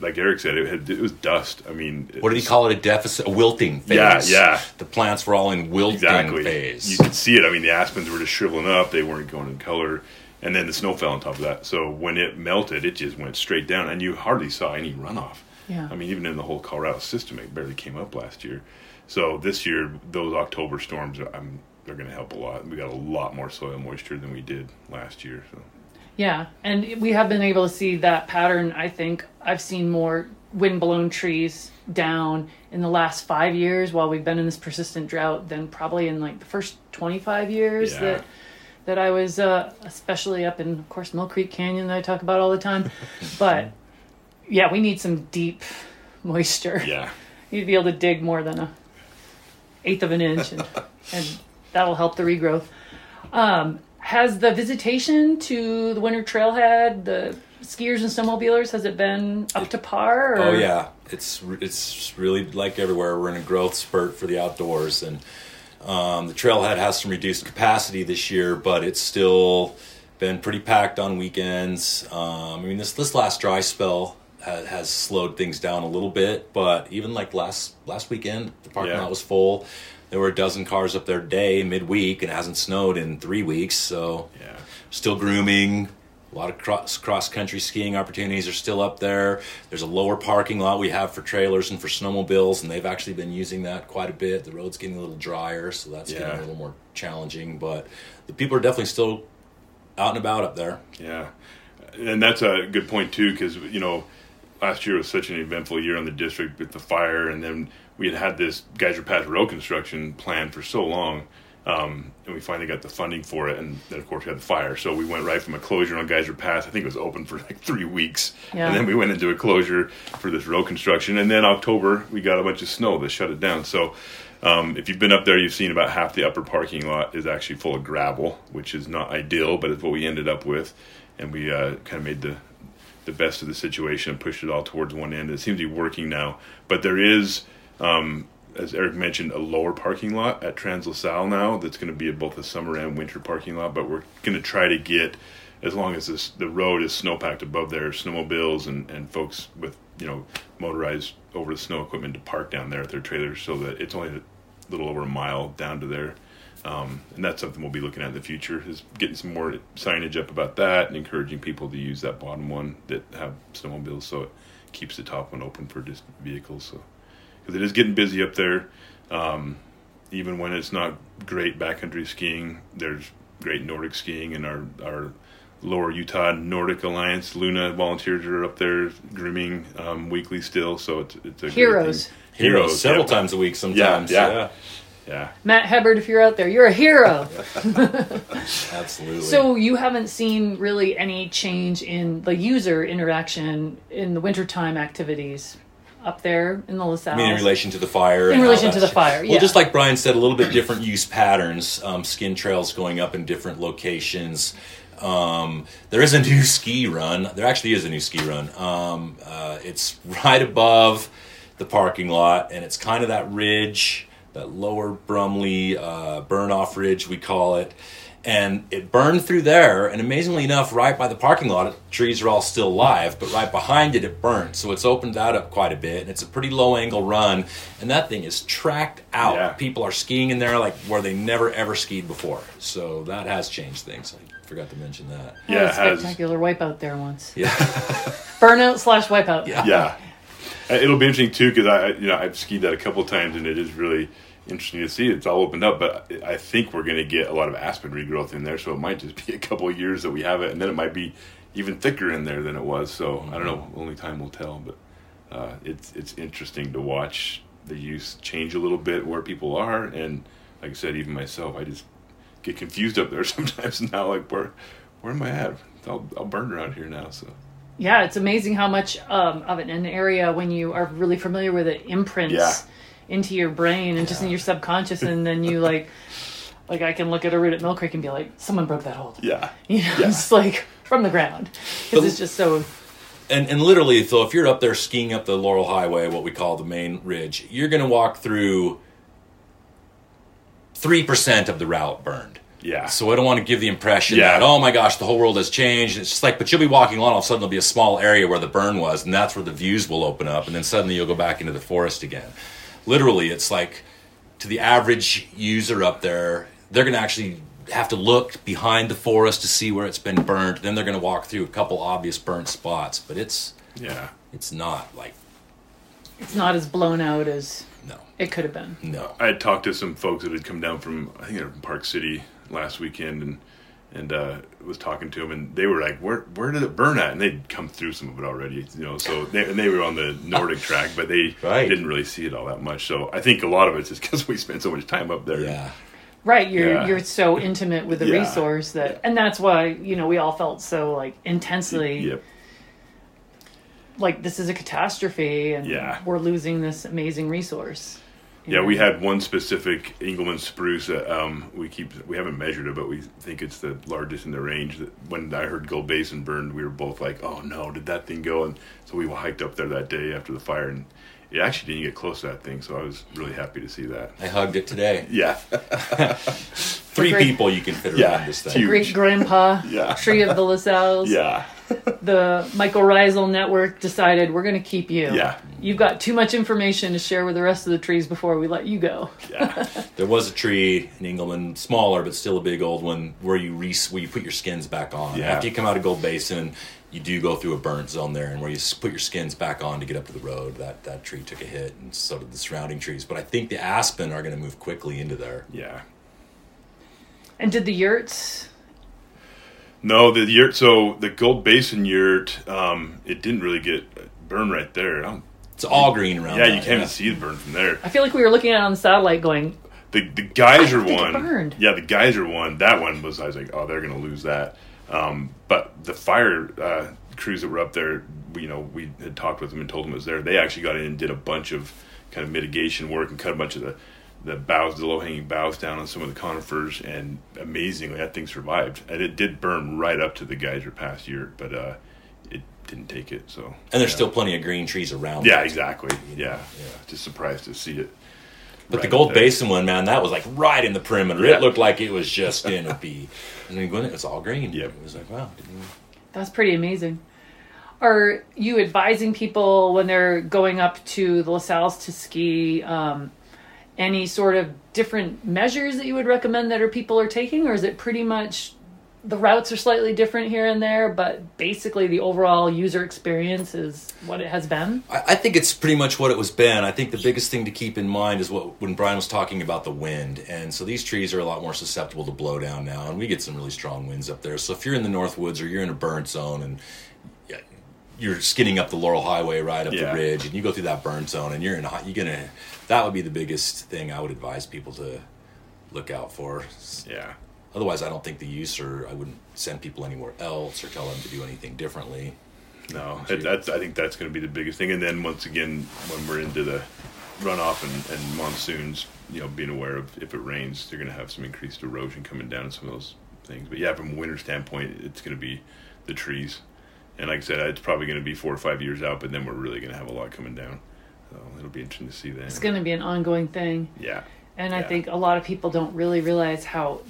like Eric said, it had it was dust. I mean, what did he call it? A deficit, a wilting phase. Yeah, yeah. The plants were all in wilting exactly. phase. You could see it. I mean, the aspens were just shriveling up; they weren't going in color, and then the snow fell on top of that. So when it melted, it just went straight down, and you hardly saw any runoff. Yeah. I mean, even in the whole Colorado system, it barely came up last year. So this year, those October storms, I'm, they're going to help a lot. We got a lot more soil moisture than we did last year. So Yeah, and we have been able to see that pattern. I think I've seen more wind-blown trees down in the last five years while we've been in this persistent drought than probably in like the first 25 years Yeah. that that I was, uh, especially up in, of course, Mill Creek Canyon that I talk about all the time. But yeah, we need some deep moisture. yeah, You'd be able to dig more than a eighth of an inch, and, and that'll help the regrowth. Um, has the visitation to the winter trailhead, the skiers and snowmobilers, has it been up to par? Or? Oh yeah, it's it's really like everywhere. We're in a growth spurt for the outdoors, and um, the trailhead has some reduced capacity this year, but it's still been pretty packed on weekends. Um, I mean, this this last dry spell ha- has slowed things down a little bit, but even like last last weekend, the parking Yeah. lot was full. There were a dozen cars up there a day midweek, and it hasn't snowed in three weeks, so yeah, still grooming. A lot of cross cross country skiing opportunities are still up there. There's a lower parking lot we have for trailers and for snowmobiles, and they've actually been using that quite a bit. The road's getting a little drier, so that's getting a little more challenging. But the people are definitely still out and about up there. yeah. And that's a good point too, because you know, last year was such an eventful year in the district with the fire, and then we had had this Geyser Pass road construction planned for so long. Um, and we finally got the funding for it, and then of course we had the fire. So we went right from a closure on Geyser Pass. I think it was open for like three weeks, Yeah. and then we went into a closure for this road construction. And then October we got a bunch of snow that shut it down. So um, if you've been up there, you've seen about half the upper parking lot is actually full of gravel, which is not ideal, but it's what we ended up with, and we uh, kind of made the the best of the situation and pushed it all towards one end. It seems to be working now, but there is, um, as Eric mentioned, a lower parking lot at Trans La Sal now that's going to be both a summer and winter parking lot. But we're going to try to get, as long as this, the road is snowpacked above there, snowmobiles and, and folks with you know motorized over the snow equipment to park down there at their trailers, so that it's only a little over a mile down to there. Um, and that's something we'll be looking at in the future is getting some more signage up about that and encouraging people to use that bottom one that have snowmobiles so it keeps the top one open for just vehicles so because it is getting busy up there um, even when it's not great backcountry skiing there's great nordic skiing and our our lower utah nordic alliance luna volunteers are up there grooming um, weekly still so it's, it's a great Heroes. Heroes several yeah. times a week sometimes. yeah. yeah. yeah Matt Hubbard, if you're out there, you're a hero. absolutely. So you haven't seen really any change in the user interaction in the wintertime activities up there in the La Sal. I mean, in relation to the fire. In relation to the fire, yeah. Well, just like Brian said, a little bit different use patterns. Um, skin trails going up in different locations. Um, there is a new ski run. There actually is a new ski run. Um, uh, it's right above the parking lot, and it's kind of that ridge, that lower Brumley uh, burn off ridge, we call it. And it burned through there, and amazingly enough, right by the parking lot, trees are all still alive, but right behind it, it burned. So it's opened that up quite a bit, and it's a pretty low angle run, and that thing is tracked out. Yeah. People are skiing in there like where they never ever skied before. So that has changed things. I forgot to mention that. I had Yeah, a it has. spectacular wipeout there once. Yeah. Burnout slash wipeout. Yeah. yeah, Uh, it'll be interesting too because I, you know, I've skied that a couple of times and it is really interesting to see. It's all opened up, but I think we're going to get a lot of aspen regrowth in there, so it might just be a couple of years that we have it, and then it might be even thicker in there than it was. So I don't know. Only time will tell, but uh, it's it's interesting to watch the use change a little bit where people are, and like I said, even myself, I just get confused up there sometimes now. Like where where am I at? I'll, I'll burn around here now. So Yeah, it's amazing how much um, of an, an area when you are really familiar with it imprints Yeah. Into your brain and just in your subconscious, and then you like, like I can look at a root at Mill Creek and be like, someone broke that hold. yeah, You know, Yeah. it's like from the ground because it's just so. and and literally, so if you're up there skiing up the Laurel Highway, what we call the main ridge, you're going to walk through three percent of the route burned. yeah. So I don't want to give the impression Yeah. that oh my gosh, the whole world has changed. It's just like, but you'll be walking along, all of a sudden there'll be a small area where the burn was, and that's where the views will open up, and then suddenly you'll go back into the forest again. Literally, it's like to the average user up there, they're going to actually have to look behind the forest to see where it's been burnt. Then they're going to walk through a couple obvious burnt spots, but it's Yeah. it's not like it's not as blown out as No, it could have been. no. I had talked to some folks that had come down from I think they were from Park City last weekend and and uh, was talking to them and they were like, "Where where did it burn at?" And they'd come through some of it already, you know. So they, and they were on the Nordic track, but they Right. didn't really see it all that much. So I think a lot of it's just because we spent so much time up there. Yeah, Right, you're Yeah. you're so intimate with the Yeah. resource that, Yeah. and that's why you know we all felt so like intensely Yep. like this is a catastrophe and Yeah. we're losing this amazing resource. You Yeah, we had one specific Engelmann spruce. That, um, we keep we haven't measured it, but we think it's the largest in the range. That when I heard Gold Basin burned, we were both like, "Oh no, did that thing go?" And so we hiked up there that day after the fire, and it actually didn't get close to that thing. So I was really happy to see that. I hugged it today. Yeah, Three great- people you can fit Yeah, around this thing. huge. Great grandpa Yeah. tree of the La Sal's. yeah, The mycorrhizal network decided we're going to keep you. Yeah. You've got too much information to share with the rest of the trees before we let you go. yeah, There was a tree in Engelmann, smaller but still a big old one, where you re- where you put your skins back on. Yeah. After you come out of Gold Basin, you do go through a burnt zone there, and where you put your skins back on to get up to the road. That that tree took a hit, and so did the surrounding trees. But I think the aspen are going to move quickly into there. yeah. And did the yurts? No, the yurt. So the Gold Basin yurt, um, it didn't really get burned right there. I don't, It's all green around. yeah, that, you can't even see the burn from there. I feel like we were looking at it on the satellite, going, The the geyser I think it one, burned. yeah, the geyser one. That one was I was like, oh, they're gonna lose that. Um, but the fire uh, crews that were up there, you know, we had talked with them and told them it was there. They actually got in and did a bunch of kind of mitigation work and cut a bunch of the the boughs, the low hanging boughs down on some of the conifers, and amazingly, that thing survived. And it did burn right up to the geyser pass yurt, but uh, it didn't take it. So And there's yeah. still plenty of green trees around. yeah, it. exactly, yeah. Yeah. Just surprised to see it. But right the Gold there. Basin one, man, that was like right in the perimeter. Yeah. It looked like it was just going to be. And then when it was all green. Yep. It was like, wow. didn't- That's pretty amazing. Are you advising people when they're going up to the La Sal's to ski um, any sort of different measures that you would recommend that are people are taking, or is it pretty much the routes are slightly different here and there, but basically the overall user experience is what it has been? I, think it's pretty much what it was been. I think the biggest thing to keep in mind is what when Brian was talking about the wind, and so these trees are a lot more susceptible to blow down now, and we get some really strong winds up there. So if you're in the North Woods or you're in a burnt zone and you're skinning up the Laurel Highway right up Yeah. the ridge, and you go through that burn zone, and you're in, a hot- you're gonna that would be the biggest thing I would advise people to look out for. Yeah. Otherwise, I don't think the use or I wouldn't send people anywhere else or tell them to do anything differently. No, it, that's. I think that's going to be the biggest thing. And then once again, when we're into the runoff and, and monsoons, you know, being aware of if it rains, they're going to have some increased erosion coming down and some of those things. But yeah, from a winter standpoint, it's going to be the trees. And like I said, it's probably going to be four or five years out, but then we're really going to have a lot coming down. So it'll be interesting to see then. It's going to be an ongoing thing. Yeah, And I Yeah. think a lot of people don't really realize how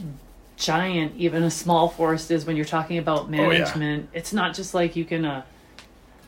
giant even a small forest is when you're talking about Oh, yeah. management. It's not just like you can uh,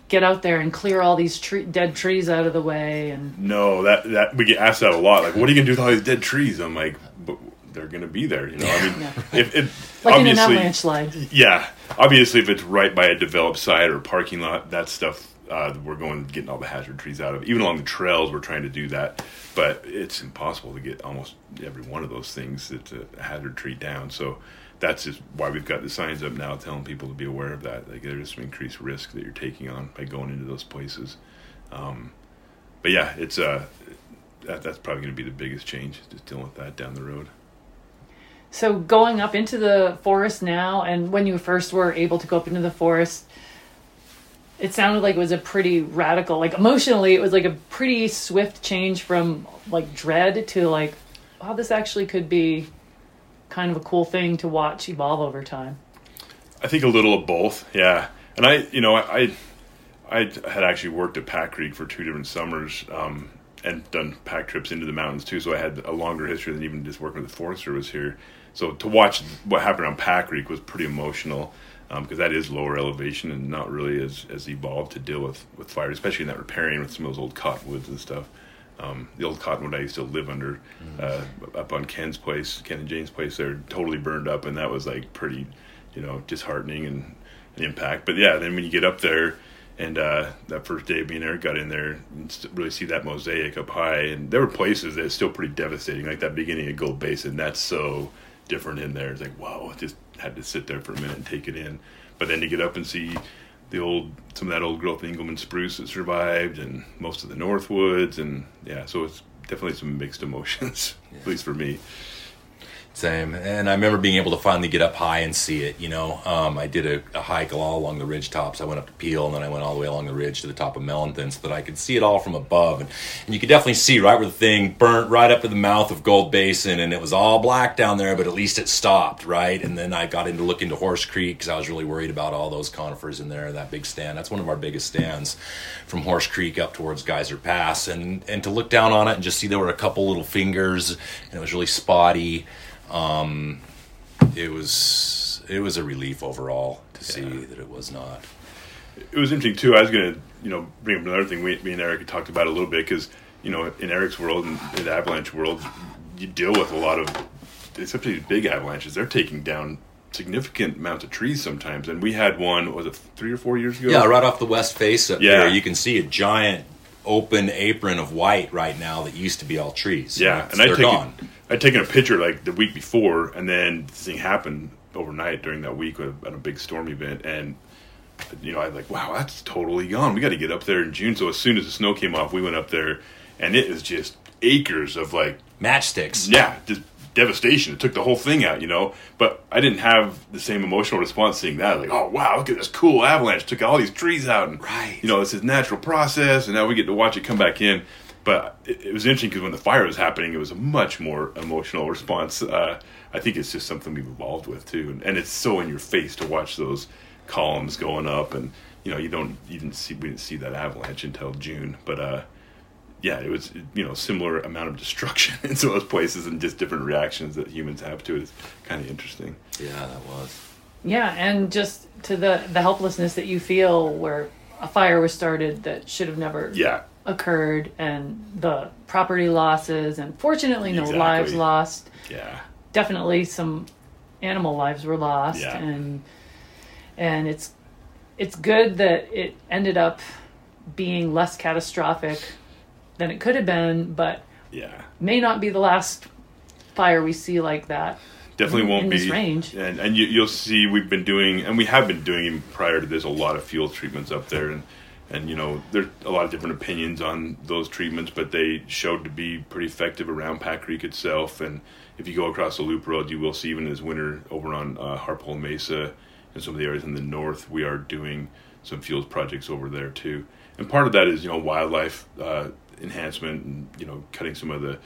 get out there and clear all these tre- dead trees out of the way and no, that that we get asked that a lot. Like, what are you going to do with all these dead trees? I'm like, but they're going to be there. You know, I mean, Yeah. if, if like in an obviously- avalanche slide. Yeah, obviously, if it's right by a developed site or parking lot, that stuff uh, we're going getting all the hazard trees out of. Even along the trails, we're trying to do that, but it's impossible to get almost every one of those things. It's a hazard tree down, so that's just why we've got the signs up now telling people to be aware of that. Like there's some increased risk that you're taking on by going into those places. Um, but yeah, it's uh, that, that's probably going to be the biggest change, just dealing with that down the road. So going up into the forest now, and when you first were able to go up into the forest, it sounded like it was a pretty radical, like emotionally, it was like a pretty swift change from like dread to like, wow, this actually could be kind of a cool thing to watch evolve over time. I think a little of both, yeah. And I, you know, I, I had actually worked at Pack Creek for two different summers, um, and done pack trips into the mountains too. So I had a longer history than even just working with the Forest Service here. So to watch what happened on Pack Creek was pretty emotional because that is lower elevation and not really as, as evolved to deal with with fire, especially in that riparian with some of those old cottonwoods and stuff. Um, the old cottonwood I used to live under uh, up on Ken's place, Ken and Jane's place, they're totally burned up, and that was like pretty, you know, disheartening and an impact. But yeah, then when you get up there And uh, that first day of being there, got in there and really see that mosaic up high. And there were places that's still pretty devastating, like that beginning of Gold Basin. That's so different in there. It's like, wow, just had to sit there for a minute and take it in. But then to get up and see the old, some of that old growth Engelmann spruce that survived, and most of the Northwoods, and yeah, so it's definitely some mixed emotions, yeah. at least for me. Same. And I remember being able to finally get up high and see it. You know, um, I did a, a, hike all along the ridge tops. I went up to Peale and then I went all the way along the ridge to the top of Mellenthin so that I could see it all from above. And, and you could definitely see right where the thing burnt right up to the mouth of Gold Basin and it was all black down there, but at least it stopped, right? And then I got into look into Horse Creek because I was really worried about all those conifers in there, that big stand. That's one of our biggest stands from Horse Creek up towards Geyser Pass. And, and to look down on it and just see there were a couple little fingers and it was really spotty um, it was it was a relief overall to see yeah. that it was not. It was interesting too. I was going to you know bring up another thing. We, me and Eric had talked about a little bit because you know in Eric's world and in the avalanche world, you deal with a lot of especially big avalanches. They're taking down significant amounts of trees sometimes. And we had one was it three or four years ago? Yeah, right off the west face up yeah. there, you can see a giant open apron of white right now that used to be all trees. Yeah, and I'd taken, I'd taken a picture like the week before, and then this thing happened overnight during that week at a big storm event, and you know I like, wow, that's totally gone. We got to get up there in June. So as soon as the snow came off, we went up there, and it was just acres of like matchsticks. Yeah, just devastation. It took the whole thing out, you know. But I didn't have the same emotional response seeing that. Like, oh wow, look at this cool avalanche! Took all these trees out, and right. you know, this is natural process, and now we get to watch it come back in. But it, it was interesting because when the fire was happening, it was a much more emotional response. Uh, I think it's just something we've evolved with too, and, and it's so in your face to watch those columns going up, and you know, you don't you didn't see we didn't see that avalanche until June, but. uh yeah, it was you know similar amount of destruction in some of those places and just different reactions that humans have to it is kind of interesting. Yeah, that was. Yeah, and just to the the helplessness that you feel where a fire was started that should have never yeah occurred and the property losses and fortunately no exactly. lives lost. Yeah. Definitely some animal lives were lost yeah. and and it's it's good that it ended up being less catastrophic than it could have been, but yeah, may not be the last fire we see like that. Definitely in, won't in be this range. And and you, you'll see we've been doing and we have been doing prior to this a lot of fuel treatments up there and and you know there's a lot of different opinions on those treatments, but they showed to be pretty effective around Pack Creek itself. And if you go across the Loop Road, you will see even this winter over on uh, Harpole Mesa and some of the areas in the north, we are doing some fuels projects over there too. And part of that is you know wildlife uh, enhancement and you know cutting some of the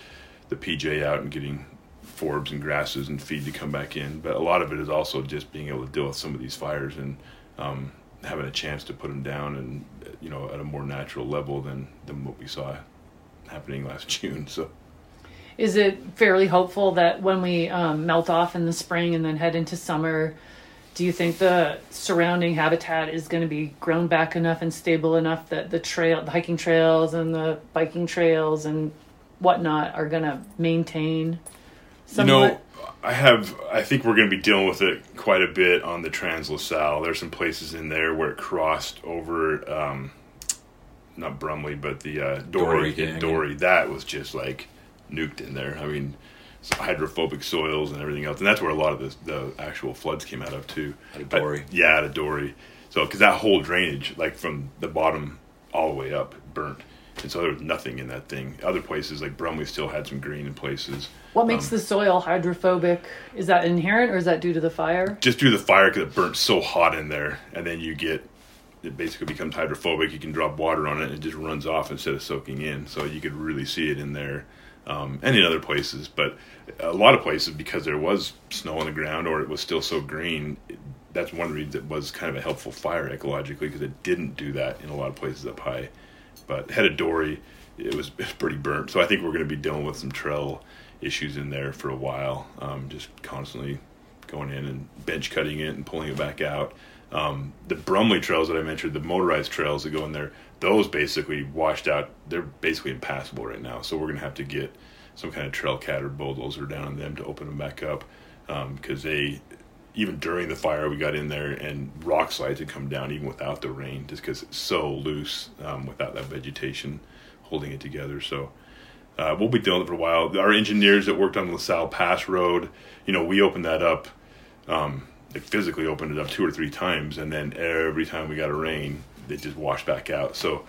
the PJ out and getting forbs and grasses and feed to come back in. But a lot of it is also just being able to deal with some of these fires and um, having a chance to put them down and you know at a more natural level than than what we saw happening last June. So. Is it fairly hopeful that when we um, melt off in the spring and then head into summer, do you think the surrounding habitat is going to be grown back enough and stable enough that the trail, the hiking trails and the biking trails and whatnot are going to maintain? Somewhat? You know, I have. I think we're going to be dealing with it quite a bit on the Trans La Sal. There's some places in there where it crossed over, um, not Brumley, but the uh, Dory. Dory, Dory. That was just like nuked in there. I mean, hydrophobic soils and everything else, and that's where a lot of the, the actual floods came out of too. Out of Dory, but, yeah, out of Dory. So because that whole drainage, like from the bottom all the way up, burnt, and so there was nothing in that thing. Other places like Brumley still had some green in places. What makes um, the soil hydrophobic? Is that inherent, or is that due to the fire? Just due to the fire, because it burnt so hot in there, and then you get it basically becomes hydrophobic. You can drop water on it, and it just runs off instead of soaking in. So you could really see it in there um, and in other places. But a lot of places, because there was snow on the ground or it was still so green, it, that's one reason it was kind of a helpful fire ecologically because it didn't do that in a lot of places up high. But head of Dory, it was, it was pretty burnt. So I think we're going to be dealing with some trail issues in there for a while, um, just constantly going in and bench cutting it and pulling it back out. Um, the Brumley trails that I mentioned, the motorized trails that go in there, those basically washed out. They're basically impassable right now. So we're going to have to get some kind of trail cat or bulldozer down on them to open them back up because um, they, even during the fire, we got in there and rock slides had come down even without the rain, just because it's so loose um, without that vegetation holding it together. So uh, we'll be dealing with it for a while. Our engineers that worked on La Sal Pass Road, you know, we opened that up. Um, they physically opened it up two or three times, and then every time we got a rain, they just washed back out. So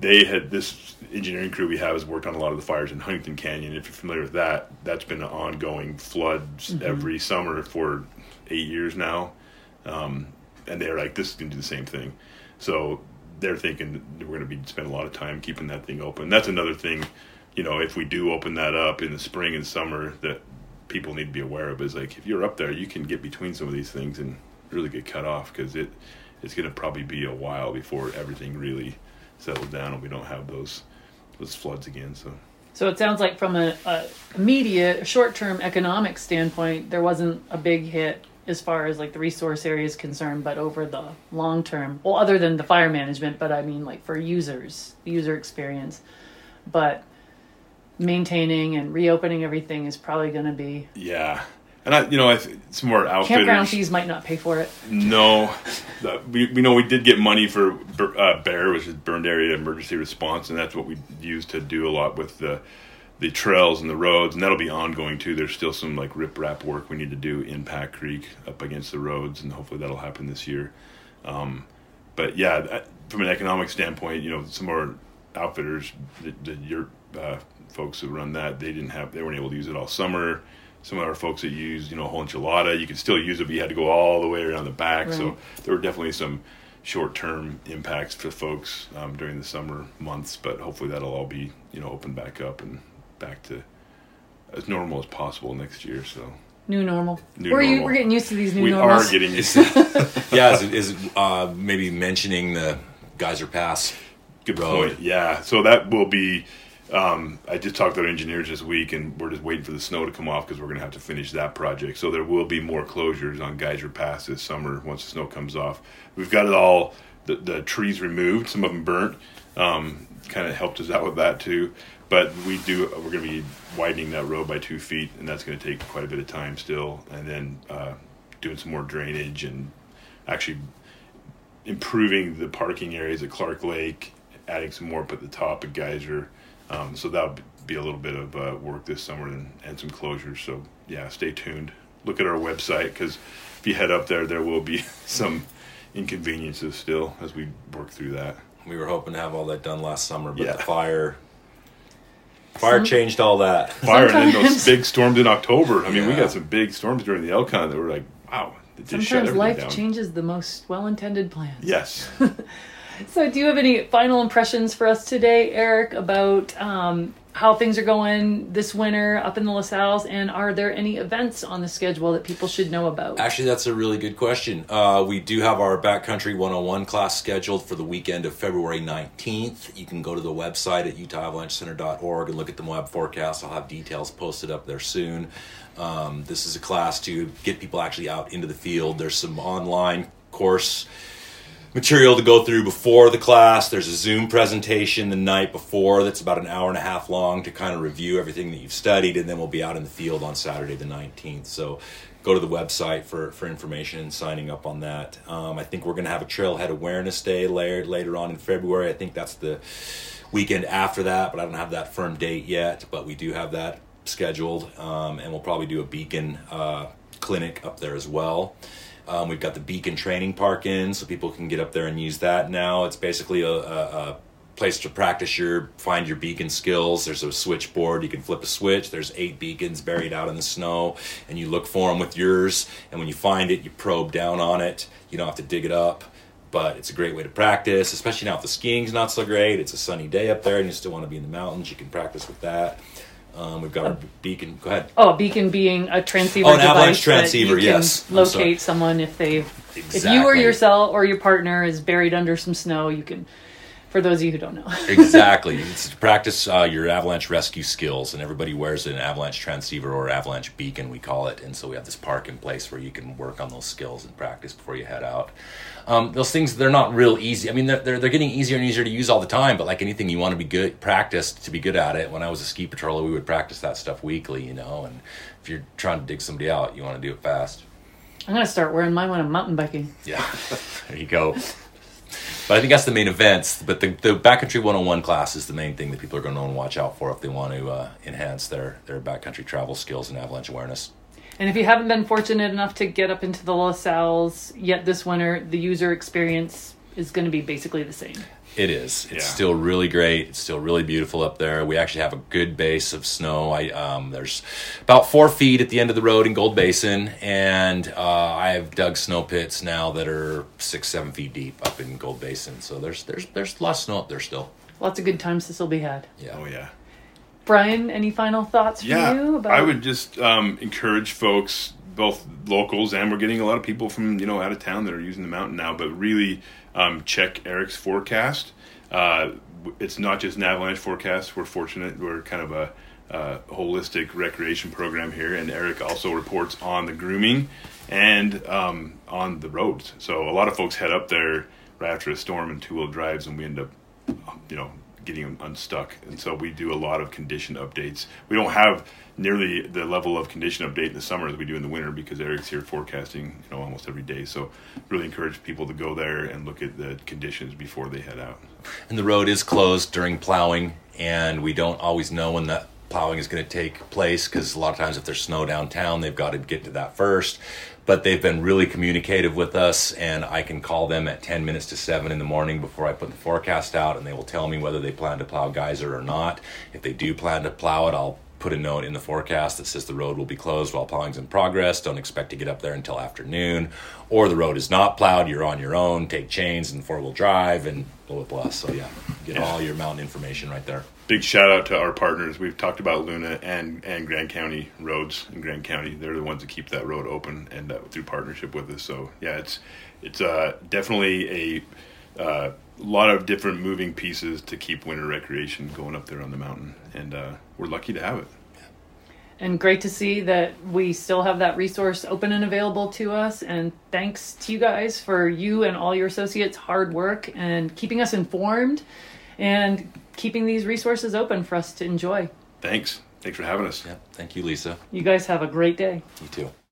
they had this engineering crew we have has worked on a lot of the fires in Huntington Canyon. If you're familiar with that, that's been an ongoing floods mm-hmm. every summer for eight years now, um, and they're like, this is going to do the same thing. So they're thinking we're going to be spending a lot of time keeping that thing open. That's another thing, you know, if we do open that up in the spring and summer, that people need to be aware of is like if you're up there, you can get between some of these things and really get cut off because it it's going to probably be a while before everything really settles down and we don't have those those floods again. So. So it sounds like from a, a immediate, short-term economic standpoint, there wasn't a big hit as far as like the resource area is concerned, but over the long term, well, other than the fire management, but I mean like for users, user experience, but maintaining and reopening everything is probably going to be yeah. And I, you know, it's more outfitters. Campground fees might not pay for it. No, we, we know we did get money for uh, BAER, which is Burned Area Emergency Response, and that's what we use to do a lot with the the trails and the roads, and that'll be ongoing too. There's still some like riprap work we need to do in Pack Creek up against the roads, and hopefully that'll happen this year. Um, but yeah, from an economic standpoint, you know, some our outfitters, the, the your uh, folks who run that, they didn't have, they weren't able to use it all summer. Some of our folks that use, you know, a whole enchilada, you could still use it, but you had to go all the way around the back. Right. So there were definitely some short-term impacts for folks um, during the summer months, but hopefully that'll all be, you know, open back up and back to as normal as possible next year. So new normal. New we're, normal. we're getting used to these new we normals. are getting used. to Yeah, is, it, is it, uh, maybe mentioning the Geyser Pass? Good road. point. Yeah, so that will be. Um, I just talked to our engineers this week, and we're just waiting for the snow to come off because we're going to have to finish that project. So there will be more closures on Geyser Pass this summer once the snow comes off. We've got it all the, the trees removed, some of them burnt. Um, kind of helped us out with that too. But we do. We're going to be widening that road by two feet, and that's going to take quite a bit of time still. And then uh, doing some more drainage and actually improving the parking areas at Clark Lake, adding some more up at the top of Geyser. Um, so that'll be a little bit of uh, work this summer and, and some closures. So yeah, stay tuned. Look at our website because if you head up there, there will be some inconveniences still as we work through that. We were hoping to have all that done last summer, but yeah. the fire Fire changed all that. Fire Sometimes. and then those big storms in October. I mean, yeah. we got some big storms during the Elkhorn that were like, wow. Sometimes life down. changes the most well-intended plans. Yes. so, do you have any final impressions for us today, Eric, about um, how things are going this winter up in the La Sals, and are there any events on the schedule that people should know about? Actually, that's a really good question. Uh, we do have our Backcountry 101 class scheduled for the weekend of February 19th. You can go to the website at utahavalanchecenter.org and look at the Moab forecast. I'll have details posted up there soon. Um, this is a class to get people actually out into the field. There's some online course material to go through before the class. There's a Zoom presentation the night before that's about an hour and a half long to kind of review everything that you've studied, and then we'll be out in the field on Saturday the 19th. So go to the website for, for information and signing up on that. Um, I think we're going to have a Trailhead Awareness Day later, later on in February. I think that's the weekend after that, but I don't have that firm date yet. But we do have that scheduled, um, and we'll probably do a beacon uh, clinic up there as well. Um, we've got the Beacon Training Park in, so people can get up there and use that now. It's basically a, a, a place to practice your find your beacon skills. There's a switchboard. You can flip a switch. There's eight beacons buried out in the snow, and you look for them with yours. And when you find it, you probe down on it. You don't have to dig it up, but it's a great way to practice, especially now if the skiing's not so great. It's a sunny day up there, and you still want to be in the mountains. You can practice with that. Um, we've got our beacon. Go ahead. Oh, beacon being a transceiver. Oh, an avalanche transceiver. That you yes. Can locate someone if they, exactly. if you or yourself or your partner is buried under some snow, you can. For those of you who don't know. exactly, it's to practice uh, your avalanche rescue skills, and everybody wears an avalanche transceiver or avalanche beacon, we call it. And so we have this park in place where you can work on those skills and practice before you head out. Um, those things they're not real easy. I mean, they're, they're, they're getting easier and easier to use all the time. But like anything, you want to be good practiced to be good at it. When I was a ski patroller, we would practice that stuff weekly, you know. And if you're trying to dig somebody out, you want to do it fast. I'm gonna start wearing mine when I'm mountain biking. Yeah, there you go. But I think that's the main events. But the, the backcountry 101 class is the main thing that people are going to want to watch out for if they want to uh, enhance their, their backcountry travel skills and avalanche awareness. And if you haven't been fortunate enough to get up into the La Sals yet this winter, the user experience is going to be basically the same. It is. It's Yeah. still really great. It's still really beautiful up there. We actually have a good base of snow. I um, there's about four feet at the end of the road in Gold Basin, and uh, I have dug snow pits now that are six, seven feet deep up in Gold Basin. So there's there's there's lots of snow up there still. Lots of good times this will be had. Yeah. Oh yeah. Brian, any final thoughts from Yeah, you about I would just um, encourage folks, both locals and we're getting a lot of people from you know out of town that are using the mountain now. But really, um, check Eric's forecast. Uh, it's not just an avalanche forecast. We're fortunate. We're kind of a uh, holistic recreation program here, and Eric also reports on the grooming and um, on the roads. So a lot of folks head up there right after a storm and two wheel drives, and we end up, you know, getting them unstuck. And so we do a lot of condition updates. We don't have nearly the level of condition update in the summer as we do in the winter because Eric's here forecasting, you know, almost every day. So really encourage people to go there and look at the conditions before they head out. And the road is closed during plowing, and we don't always know when that plowing is going to take place because a lot of times if there's snow downtown, they've got to get to that first. But they've been really communicative with us, and I can call them at 10 minutes to 7 in the morning before I put the forecast out, and they will tell me whether they plan to plow geyser or not. If they do plan to plow it, I'll put a note in the forecast that says the road will be closed while plowing's in progress. Don't expect to get up there until afternoon. Or the road is not plowed, you're on your own, take chains and four wheel drive and blah, blah, blah. So, yeah, get Yeah. all your mountain information right there. Big shout out to our partners. We've talked about Luna and, and Grand County roads in Grand County. They're the ones that keep that road open and uh, through partnership with us. So yeah, it's it's uh, definitely a uh, lot of different moving pieces to keep winter recreation going up there on the mountain, and uh, we're lucky to have it. And great to see that we still have that resource open and available to us. And thanks to you guys for you and all your associates' hard work and keeping us informed and keeping these resources open for us to enjoy. Thanks. Thanks for having us. Yeah, thank you, Lisa. You guys have a great day. You too.